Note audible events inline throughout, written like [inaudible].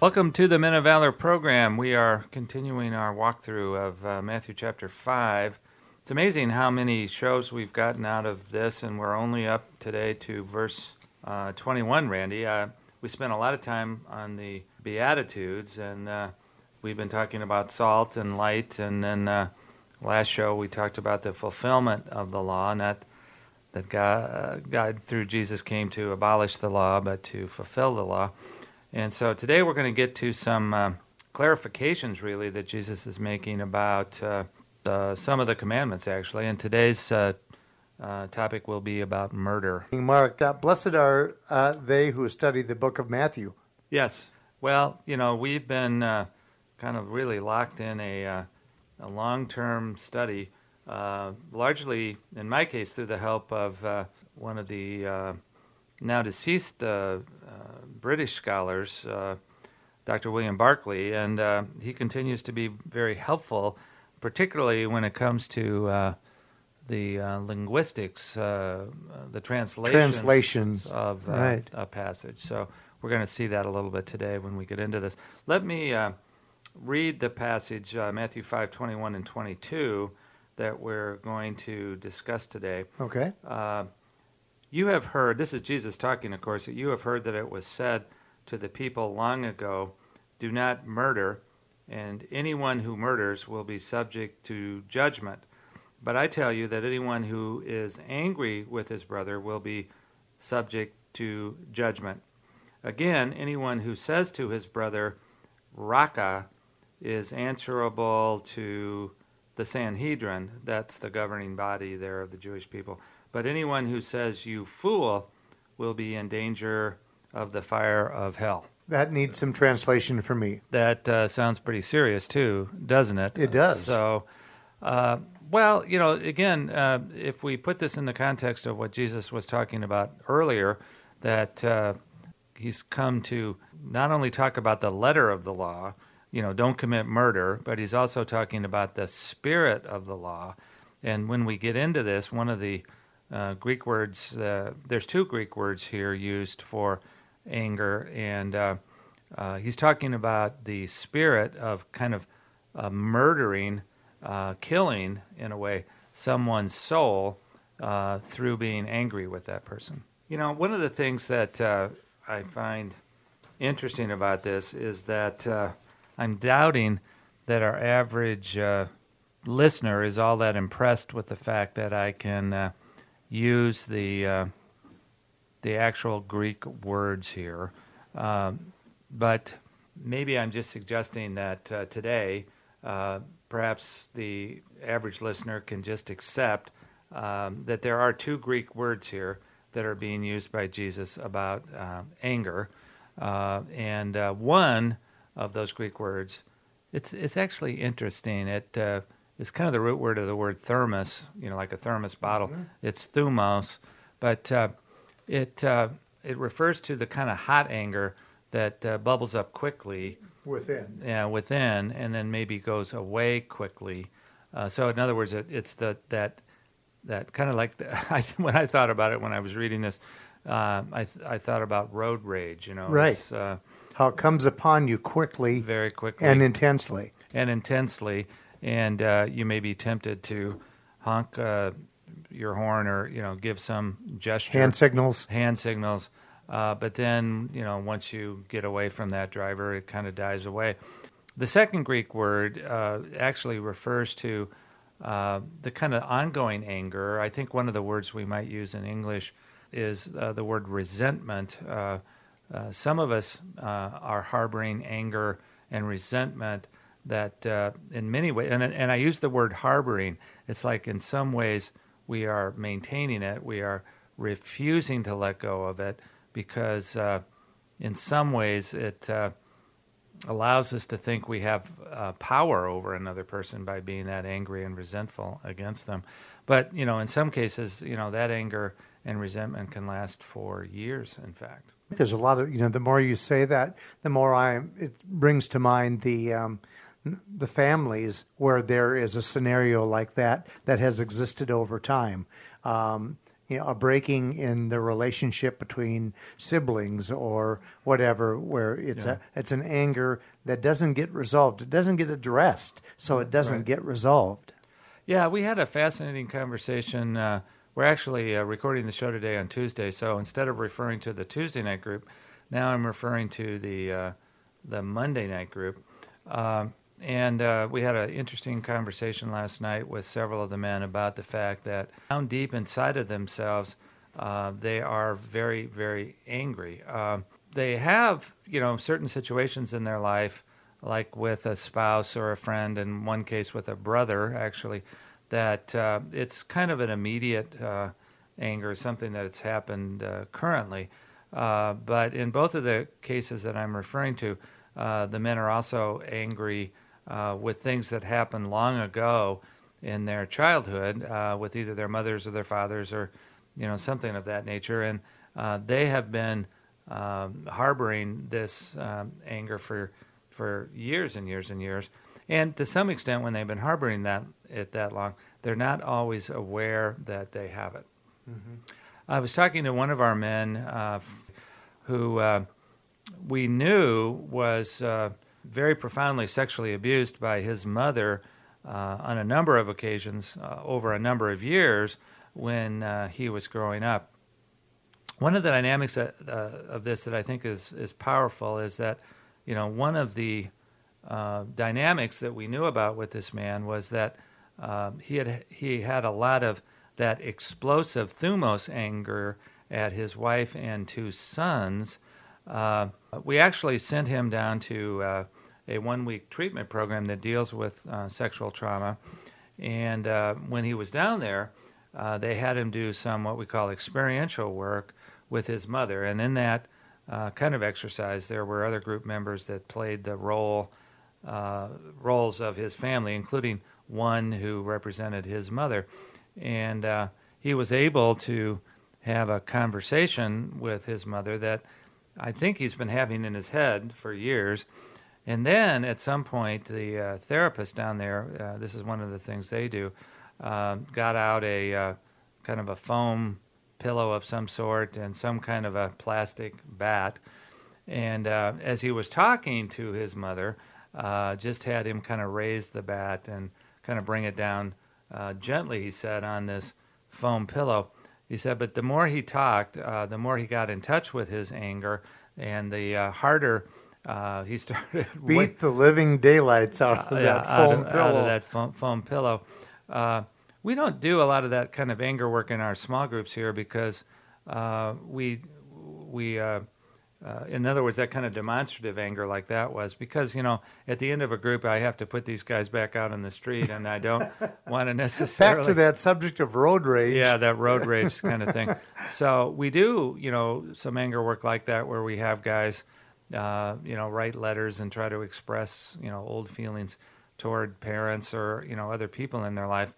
Welcome to the Men of Valor program. We are continuing our walkthrough of uh, Matthew chapter 5. It's amazing how many shows we've gotten out of this, and we're only up today to verse uh, 21, Randy. Uh, we spent a lot of time on the Beatitudes, and uh, we've been talking about salt and light, and then uh, last show we talked about the fulfillment of the law, not that God, uh, God through Jesus came to abolish the law, but to fulfill the law. And so today we're going to get to some uh, clarifications, really, that Jesus is making about uh, uh, some of the commandments, actually. And today's uh, uh, topic will be about murder. Mark, uh, blessed are they who study the book of Matthew. Yes. Well, you know, we've been kind of really locked in a, a long term study, largely, in my case, through the help of one of the now deceased British scholars, uh, Dr. William Barclay, and uh, he continues to be very helpful, particularly when it comes to uh, the uh, linguistics, uh, the translations, translations. of uh, right. a passage. So we're going to see that a little bit today when we get into this. Let me read the passage, Matthew 5 21 and 22, that we're going to discuss today. Okay. You have heard, this is Jesus talking, of course, that you have heard that it was said to the people long ago, Do not murder, and anyone who murders will be subject to judgment. But I tell you that anyone who is angry with his brother will be subject to judgment. Again, anyone who says to his brother, Raca, is answerable to the Sanhedrin, that's the governing body there of the Jewish people. But anyone who says, You fool, will be in danger of the fire of hell. That needs some translation for me. That uh, sounds pretty serious, too, doesn't it? It does. So, uh, well, you know, again, uh, if we put this in the context of what Jesus was talking about earlier, that uh, he's come to not only talk about the letter of the law, you know, don't commit murder, but he's also talking about the spirit of the law. And when we get into this, one of the uh, Greek words. Uh, there's two Greek words here used for anger, and uh, uh he's talking about the spirit of kind of uh, murdering, uh, killing in a way someone's soul through being angry with that person. You know, one of the things that I find interesting about this is that I'm doubting that our average listener is all that impressed with the fact that I can use the uh, the actual Greek words here, um, but maybe I'm just suggesting that uh, today, uh, perhaps the average listener can just accept um, that there are two Greek words here that are being used by Jesus about uh, anger, uh, and uh, one of those Greek words, it's it's actually interesting. It is kind of the root word of the word thermos, you know, like a thermos bottle. Mm-hmm. It's thumos, but uh, it uh, it refers to the kind of hot anger that uh, bubbles up quickly within. Yeah, within, and then maybe goes away quickly. Uh, so, in other words, it, it's the that that kind of like the, [laughs] I, when I thought about it when I was reading this, uh, I th- I thought about road rage. You know, right? Uh, How it comes upon you quickly, very quickly, and intensely, and intensely and uh, you may be tempted to honk uh, your horn or you know give some gesture, hand signals, hand signals. Uh, but then you know once you get away from that driver, it kind of dies away. The second Greek word uh, actually refers to uh, the kind of ongoing anger. I think one of the words we might use in English is uh, the word resentment. some of us are harboring anger and resentment that uh, in many ways, and, and I use the word harboring, it's like in some ways we are maintaining it, we are refusing to let go of it because uh, in some ways it, uh, allows us to think we have uh, power over another person by being that angry and resentful against them. But you know, in some cases, you know, that anger and resentment can last for years. In fact, there's a lot of you know. The more you say that, the more I it brings to mind the. Um, the families where there is a scenario like that that has existed over time. Um, you know, a breaking in the relationship between siblings or whatever, where it's yeah. a it's an anger that doesn't get resolved. It doesn't get addressed, so it doesn't right. get resolved. Yeah, we had a fascinating conversation. Uh, we're actually uh, recording the show today on Tuesday, so instead of referring to the Tuesday night group, now I'm referring to the uh, the Monday night group. Um, and uh, we had an interesting conversation last night with several of the men about the fact that down deep inside of themselves, uh, they are very, very angry. Uh, they have, you know, certain situations in their life, like with a spouse or a friend, in one case with a brother, actually, that uh, it's kind of an immediate uh, anger, something that has happened uh, currently. but in both of the cases that I'm referring to, the men are also angry uh, with things that happened long ago in their childhood uh, with either their mothers or their fathers or you know something of that nature, and uh, they have been um, harboring this um, anger for for years and years and years. And to some extent, when they've been harboring that it that long, they're not always aware that they have it. Mm-hmm. I was talking to one of our men uh, who uh, we knew was uh, very profoundly sexually abused by his mother uh, on a number of occasions uh, over a number of years when uh, he was growing up. One of the dynamics that, uh, of this that I think is, is powerful is that, you know, one of the uh, dynamics that we knew about with this man was that um, he had he had a lot of that explosive thumos anger at his wife and two sons uh, we actually sent him down to uh, a one week treatment program that deals with uh, sexual trauma. And uh, when he was down there, uh, they had him do some what we call experiential work with his mother. And in that kind of exercise, there were other group members that played the role roles of his family, including one who represented his mother. And he was able to have a conversation with his mother that I think he's been having in his head for years. And then at some point, the uh, therapist down there, uh, this is one of the things they do, uh, got out a uh, kind of a foam pillow of some sort and some kind of a plastic bat. And uh, as he was talking to his mother, uh, just had him kind of raise the bat and kind of bring it down gently, he said, on this foam pillow. He said, but the more he talked, the more he got in touch with his anger, and the harder uh, he started. [laughs] Beat the living daylights out of that yeah, foam out of, pillow. Out of that foam, foam pillow. Uh, we don't do a lot of that kind of anger work in our small groups here because uh, we we uh, uh, in other words, that kind of demonstrative anger like that was because, you know, at the end of a group, I have to put these guys back out in the street and I don't [laughs] want to necessarily. Back to that subject of road rage. Yeah, that road rage kind of thing. [laughs] So we do, you know, some anger work like that where we have guys, uh, you know, write letters and try to express, you know, old feelings toward parents or, you know, other people in their life.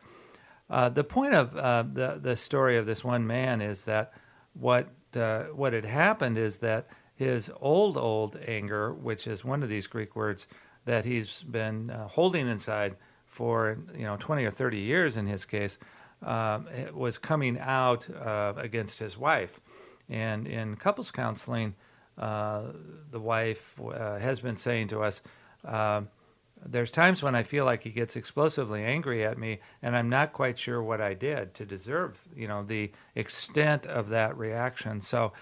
Uh, the point of uh, the, the story of this one man is that what, uh, what had happened is that his old, old anger, which is one of these Greek words that he's been uh, holding inside for you know 20 or 30 years in his case, uh, was coming out uh, against his wife. And in couples counseling, the wife uh, has been saying to us, uh, there's times when I feel like he gets explosively angry at me, and I'm not quite sure what I did to deserve, you know, the extent of that reaction. So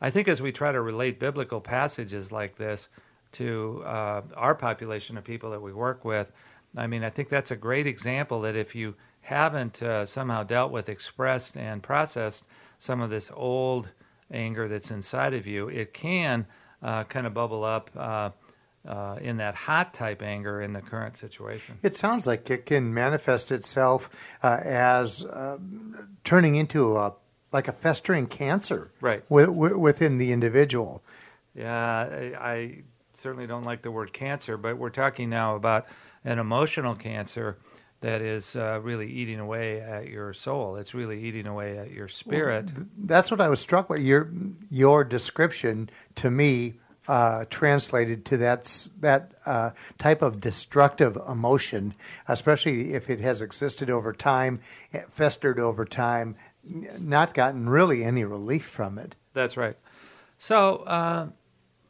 I think as we try to relate biblical passages like this to uh, our population of people that we work with, I mean, I think that's a great example that if you haven't uh, somehow dealt with, expressed, and processed some of this old anger that's inside of you, it can uh, kind of bubble up. Uh, uh, in that hot type anger in the current situation. It sounds like it can manifest itself uh, as turning into a like a festering cancer right w- w- within the individual. Yeah, I, I certainly don't like the word cancer, but we're talking now about an emotional cancer that is uh, really eating away at your soul. It's really eating away at your spirit. Well, that's what I was struck by. Your your description to me uh, translated to that that uh, type of destructive emotion, especially if it has existed over time, eh, festered over time, not gotten really any relief from it. That's right. So uh,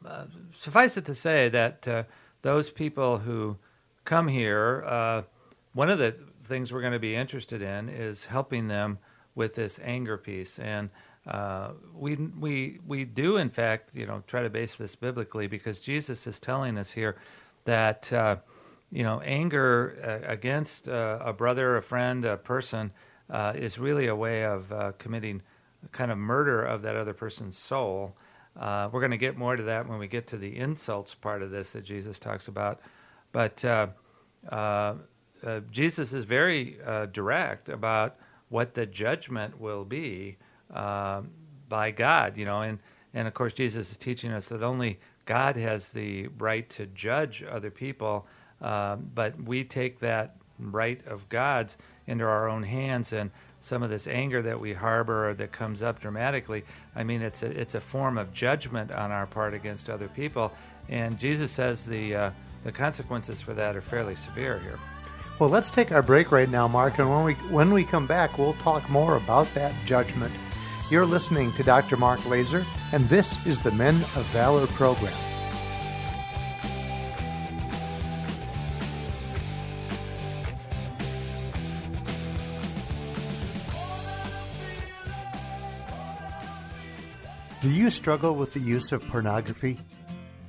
uh suffice it to say that uh, those people who come here uh, one of the things we're going to be interested in is helping them with this anger piece and uh, we we we do in fact you know try to base this biblically because Jesus is telling us here that uh, you know anger uh, against uh, a brother, a friend, a person uh, is really a way of uh, committing kind of murder of that other person's soul. we're going to get more to that when we get to the insults part of this that Jesus talks about, but uh, Jesus is very uh, direct about what the judgment will be uh, by God, you know, and and of course Jesus is teaching us that only God has the right to judge other people, um, but we take that right of God's into our own hands and some of this anger that we harbor or that comes up dramatically i mean it's a, it's a form of judgment on our part against other people and jesus says the uh, the consequences for that are fairly severe here well, let's take our break right now, Mark, and when we when we come back, we'll talk more about that judgment. You're listening to Dr. Mark Laaser, and this is the Men of Valor program. Do you struggle with the use of pornography?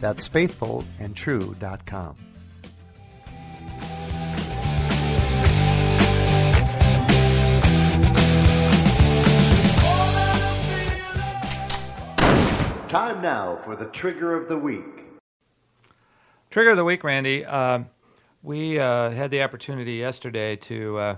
That's faithfulandtrue.com. Time now for the trigger of the week. Trigger of the week, Randy. Uh, we uh, had the opportunity yesterday to uh,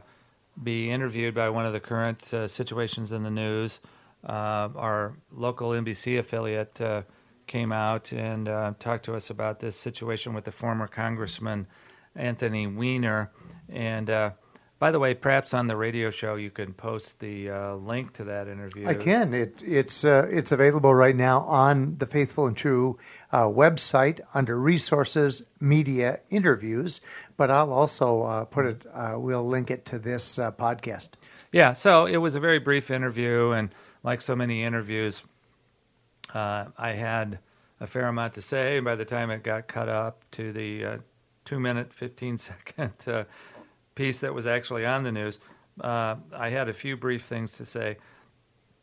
be interviewed by one of the current uh, situations in the news. Uh, our local NBC affiliate uh, came out and uh, talked to us about this situation with the former Congressman Anthony Weiner. And uh, by the way, perhaps on the radio show you can post the uh, link to that interview. I can. It, it's uh, it's available right now on the Faithful and True uh, website under Resources Media Interviews. But I'll also uh, put it. we'll link it to this podcast. Yeah. So it was a very brief interview, and like so many interviews, uh, I had a fair amount to say. By the time it got cut up to the uh, two minute, 15 second uh, piece that was actually on the news, uh, I had a few brief things to say.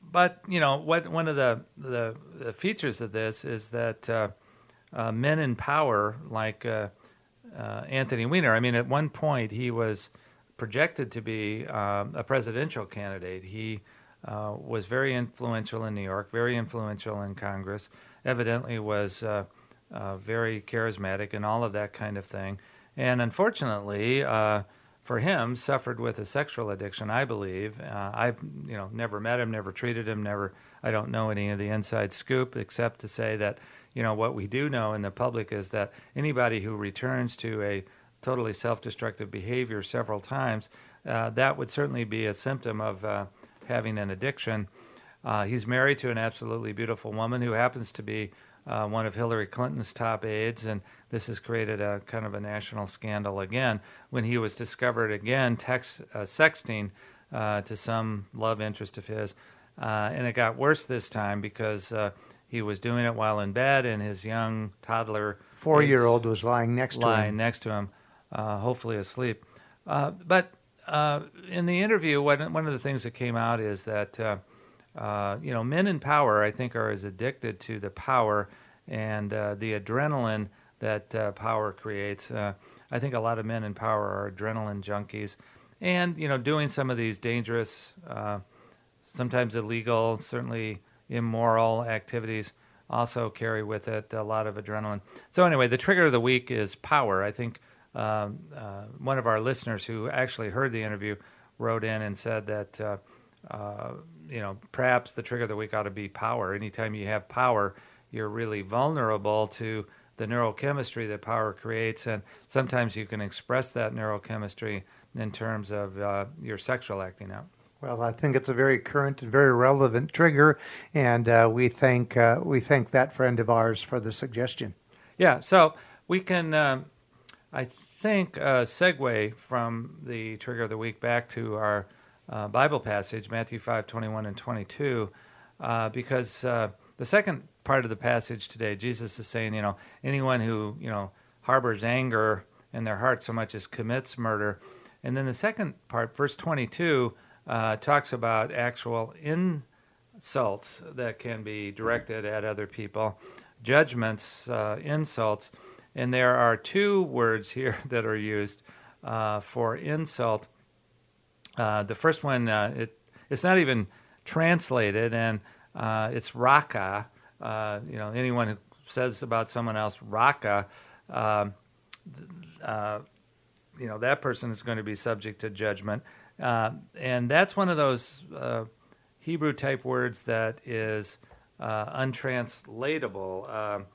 But, you know, what, one of the, the, the features of this is that uh, uh, men in power, like Anthony Weiner, I mean, at one point he was projected to be a presidential candidate. He uh, was very influential in New York, very influential in Congress, evidently was uh, uh, very charismatic and all of that kind of thing. And unfortunately, uh, for him, suffered with a sexual addiction. I believe uh, I've you know never met him, never treated him, never. I don't know any of the inside scoop except to say that you know what we do know in the public is that anybody who returns to a totally self-destructive behavior several times, uh, that would certainly be a symptom of having an addiction. Uh, he's married to an absolutely beautiful woman who happens to be uh, one of Hillary Clinton's top aides, and this has created a kind of a national scandal again when he was discovered again text, uh, sexting uh, to some love interest of his. Uh, and it got worse this time because uh, he was doing it while in bed, and his young toddler, four year old, was lying next lying to him. next to him, uh, hopefully asleep. but in the interview, one, one of the things that came out is that uh, you know, men in power, I think, are as addicted to the power and uh, the adrenaline that uh, power creates. Uh, I think a lot of men in power are adrenaline junkies, and you know, doing some of these dangerous, uh, sometimes illegal, certainly immoral activities also carry with it a lot of adrenaline. So anyway, the trigger of the week is power. I think um, uh, one of our listeners who actually heard the interview wrote in and said that uh, you know, perhaps the trigger of the week ought to be power. Anytime you have power, you're really vulnerable to the neurochemistry that power creates, and sometimes you can express that neurochemistry in terms of uh, your sexual acting out. Well, I think it's a very current and very relevant trigger, and uh, we thank uh, we thank that friend of ours for the suggestion. Yeah, so we can, um, I think, a segue from the trigger of the week back to our uh, Bible passage, Matthew 5 21 and 22, uh, because uh, the second part of the passage today, Jesus is saying, you know, anyone who, you know, harbors anger in their heart so much as commits murder. And then the second part, verse 22, uh, talks about actual insults that can be directed at other people, judgments, uh, insults. And there are two words here [laughs] that are used uh, for insult uh, the first one, uh, it it's not even translated, and uh, it's raka. Uh, you know, anyone who says about someone else raka, um, uh, you know, that person is going to be subject to judgment, and that's one of those Hebrew type words that is untranslatable. Um,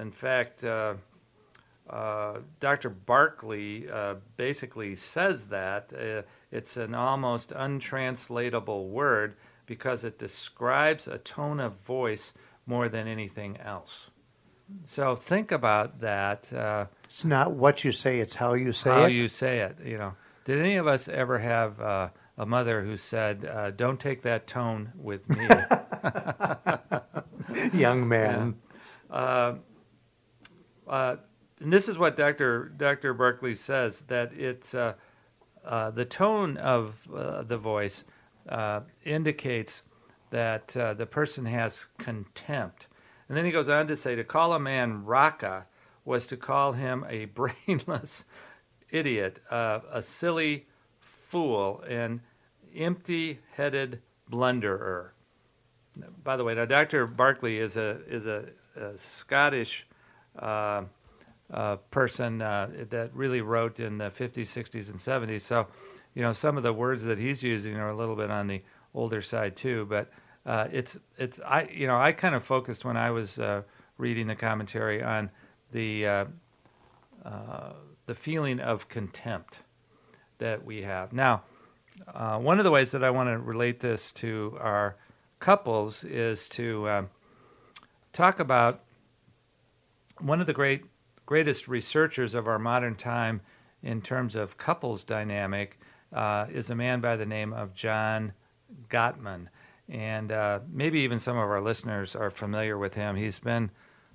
in fact. Uh, Dr. Barclay uh, basically says that uh, it's an almost untranslatable word because it describes a tone of voice more than anything else. So think about that. Uh, it's not what you say; it's how you say how it. How you say it. You know, did any of us ever have uh, a mother who said, "Don't take that tone with me"? [laughs] Young man. Yeah and this is what Dr. Dr. Barclay says that it's uh, uh, the tone of uh, the voice uh, indicates that uh, the person has contempt. And then he goes on to say to call a man raka was to call him a [laughs] brainless idiot, uh, a silly fool, an empty headed blunderer. By the way, now Dr. Barclay is a, is a, a Scottish uh, person uh, that really wrote in the 50s, 60s, and 70s. So, you know, some of the words that he's using are a little bit on the older side too. But uh, it's it's I you know I kind of focused when I was uh, reading the commentary on the uh, the feeling of contempt that we have now. one of the ways that I want to relate this to our couples is to um, talk about one of the great greatest researchers of our modern time in terms of couples dynamic uh, is a man by the name of John Gottman. And uh, maybe even some of our listeners are familiar with him. He's been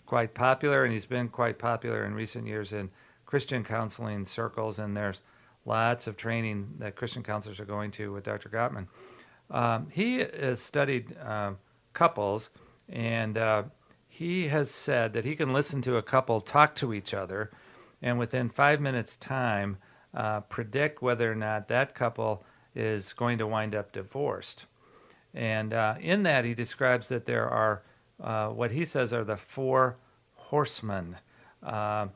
quite popular, and he's been quite popular in recent years in Christian counseling circles, and there's lots of training that Christian counselors are going to with Dr. Gottman. Um, he has studied uh, couples, and uh, he has said that he can listen to a couple talk to each other and within five minutes' time uh, predict whether or not that couple is going to wind up divorced. And uh, in that, he describes that there are uh, what he says are the four horsemen. Uh,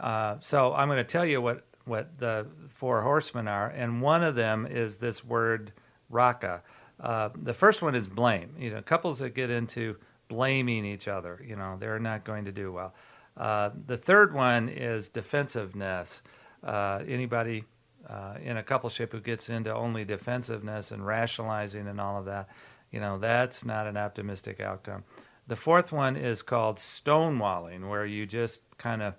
uh, so I'm going to tell you what, what the four horsemen are, and one of them is this word raka. Uh, the first one is blame. You know, couples that get into blaming each other. You know, they're not going to do well. Uh, the third one is defensiveness. Uh, anybody uh, in a coupleship who gets into only defensiveness and rationalizing and all of that, you know, that's not an optimistic outcome. The fourth one is called stonewalling, where you just kind of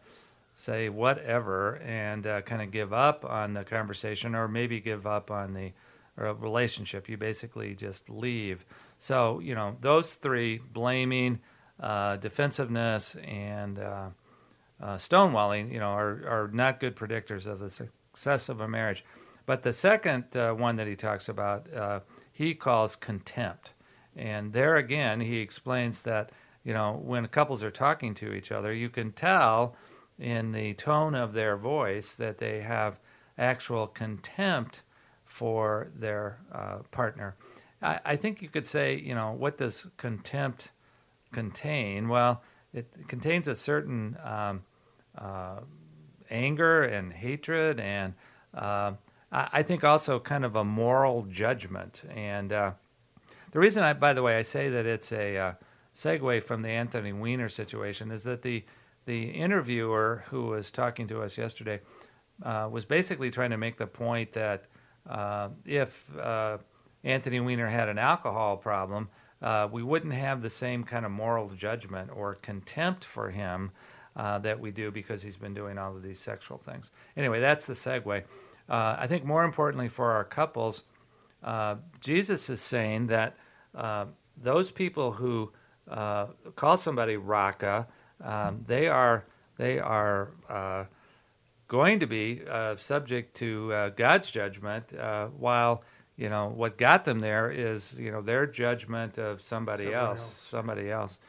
say whatever and uh, kind of give up on the conversation or maybe give up on the or a relationship. You basically just leave. So, you know, those three blaming, uh, defensiveness, and uh, uh, stonewalling, you know, are, are not good predictors of the success of a marriage. But the second uh, one that he talks about, uh, he calls contempt. And there again, he explains that, you know, when couples are talking to each other, you can tell in the tone of their voice that they have actual contempt for their uh, partner. I, I, think you could say, you know, what does contempt contain? Well, it contains a certain um, uh, anger and hatred, and uh, I, I, think also kind of a moral judgment. And uh, the reason, I, by the way, I say that it's a uh, segue from the Anthony Weiner situation is that the the interviewer who was talking to us yesterday uh, was basically trying to make the point that uh, if uh, Anthony Weiner had an alcohol problem, uh, we wouldn't have the same kind of moral judgment or contempt for him uh, that we do because he's been doing all of these sexual things. Anyway, that's the segue. Uh, I think more importantly for our couples, Jesus is saying that those people who call somebody raka, um, they are they are going to be uh, subject to uh, God's judgment, uh, while you know what got them there is you know their judgment of somebody, somebody else, else, somebody else.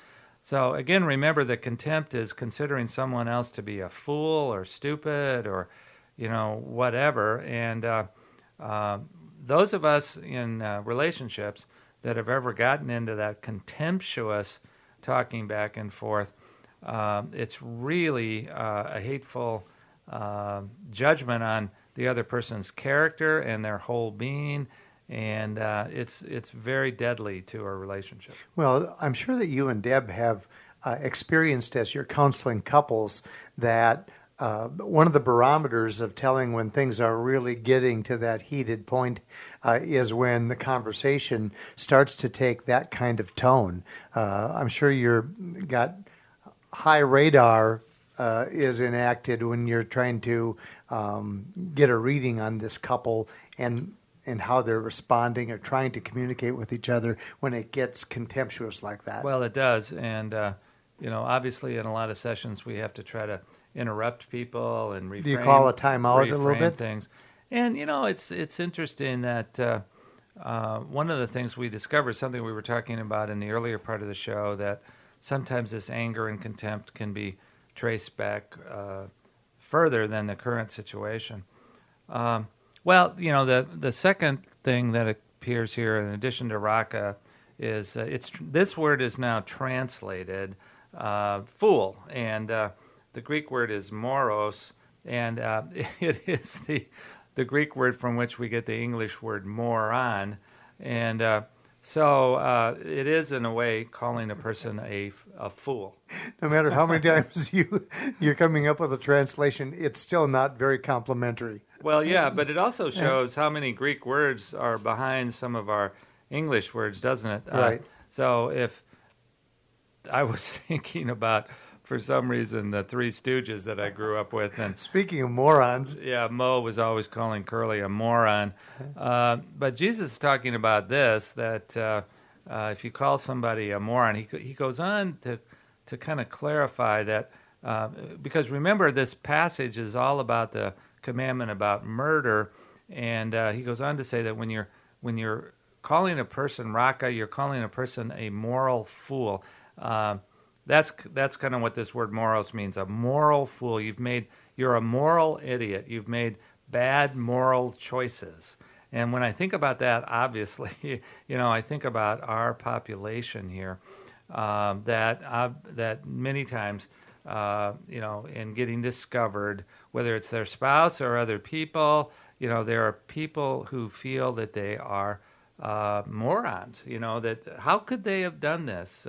So again, remember that contempt is considering someone else to be a fool or stupid or you know whatever. And uh, uh, those of us in relationships that have ever gotten into that contemptuous talking back and forth um, it's really uh, a hateful uh, judgment on the other person's character and their whole being, and uh, it's it's very deadly to a relationship. Well, I'm sure that you and Deb have uh, experienced as you're counseling couples that. Uh, one of the barometers of telling when things are really getting to that heated point uh, is when the conversation starts to take that kind of tone. Uh, I'm sure you're got high radar uh, is enacted when you're trying to um, get a reading on this couple and and how they're responding or trying to communicate with each other when it gets contemptuous like that. Well, it does, and uh, you know, obviously, in a lot of sessions, we have to try to interrupt people and reframe. Do you call a timeout a little bit? Things, and you know, it's it's interesting that. Uh, uh, one of the things we discovered, something we were talking about in the earlier part of the show, that sometimes this anger and contempt can be traced back uh, further than the current situation. Um, well, you know, the the second thing that appears here, in addition to raka, is uh, it's this word is now translated uh, fool, and uh, the Greek word is moros, and uh, [laughs] it is the the Greek word from which we get the English word moron, and uh, so uh, it is, in a way, calling a person a, a fool. No matter how many times you you're coming up with a translation, it's still not very complimentary. Well, yeah, but it also shows how many Greek words are behind some of our English words, doesn't it? Uh, right. Uh, so if I was [laughs] thinking about for some reason the Three Stooges that I grew up with. And speaking of morons, yeah, Moe was always calling Curly a moron. Uh, but Jesus is talking about this that uh, uh, if you call somebody a moron, he he goes on to to kind of clarify that uh, because remember this passage is all about the commandment about murder, and uh, he goes on to say that when you're when you're calling a person raka, you're calling a person a moral fool. Uh, that's that's kind of what this word moros means. A moral fool. You've made you're a moral idiot. You've made bad moral choices. And when I think about that, obviously, [laughs] you know, I think about our population here. Um, that uh, that many times, uh, you know, in getting discovered, whether it's their spouse or other people, you know, there are people who feel that they are uh, morons. You know, that how could they have done this?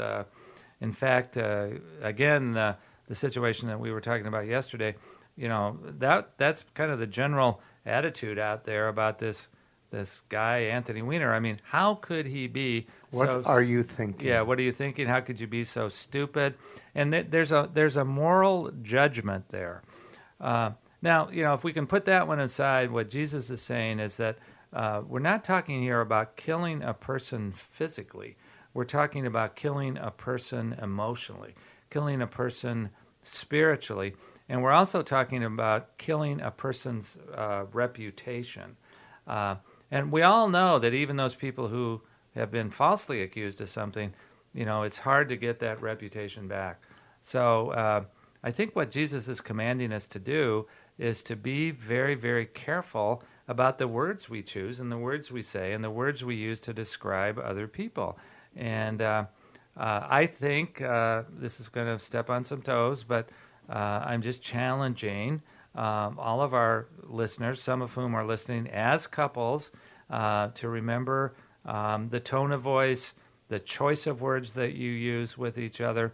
Uh, in fact, uh, again, the, the situation that we were talking about yesterday, you know, that that's kind of the general attitude out there about this this guy Anthony Weiner. I mean, how could he be? What so, are you thinking? Yeah, what are you thinking? How could you be so stupid? And th- there's a there's a moral judgment there. Uh, now, you know, if we can put that one aside, what Jesus is saying is that uh, we're not talking here about killing a person physically. We're talking about killing a person emotionally, killing a person spiritually, and we're also talking about killing a person's uh, reputation. Uh, and we all know that even those people who have been falsely accused of something, you know, it's hard to get that reputation back. So uh, I think what Jesus is commanding us to do is to be very, very careful about the words we choose and the words we say and the words we use to describe other people. And uh, uh, I think uh, this is going to step on some toes, but uh, I'm just challenging um, all of our listeners, some of whom are listening as couples, uh, to remember um, the tone of voice, the choice of words that you use with each other.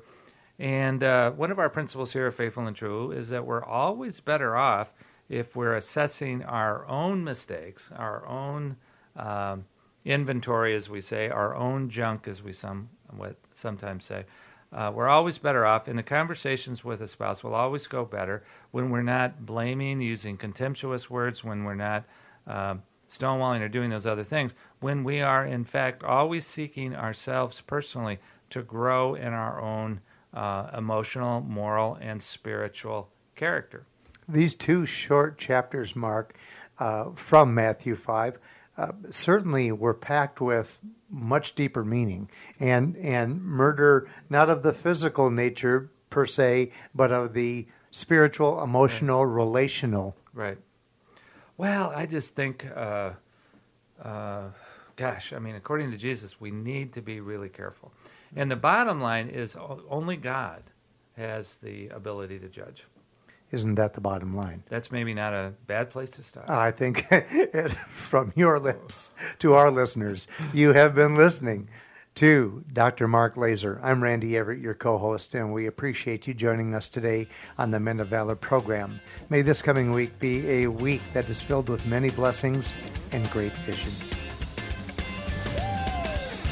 And uh, one of our principles here at Faithful and True is that we're always better off if we're assessing our own mistakes, our own um, inventory, as we say, our own junk, as we some what sometimes say. Uh, we're always better off in the conversations with a spouse. Will always go better when we're not blaming, using contemptuous words, when we're not uh, stonewalling or doing those other things. When we are, in fact, always seeking ourselves personally to grow in our own uh, emotional, moral, and spiritual character. These two short chapters, Mark, uh, from Matthew 5, uh, certainly were packed with much deeper meaning. And and murder not of the physical nature per se but of the spiritual emotional right. relational. Right. Well i just think uh, uh, gosh i mean according to jesus we need to be really careful. And the bottom line is only god has the ability to judge isn't that the bottom line? That's maybe not a bad place to start. I think [laughs] from your lips to our listeners, you have been listening to Dr. Mark Laaser. I'm Randy Everett, your co host, and we appreciate you joining us today on the Men of Valor program. May this coming week be a week that is filled with many blessings and great vision.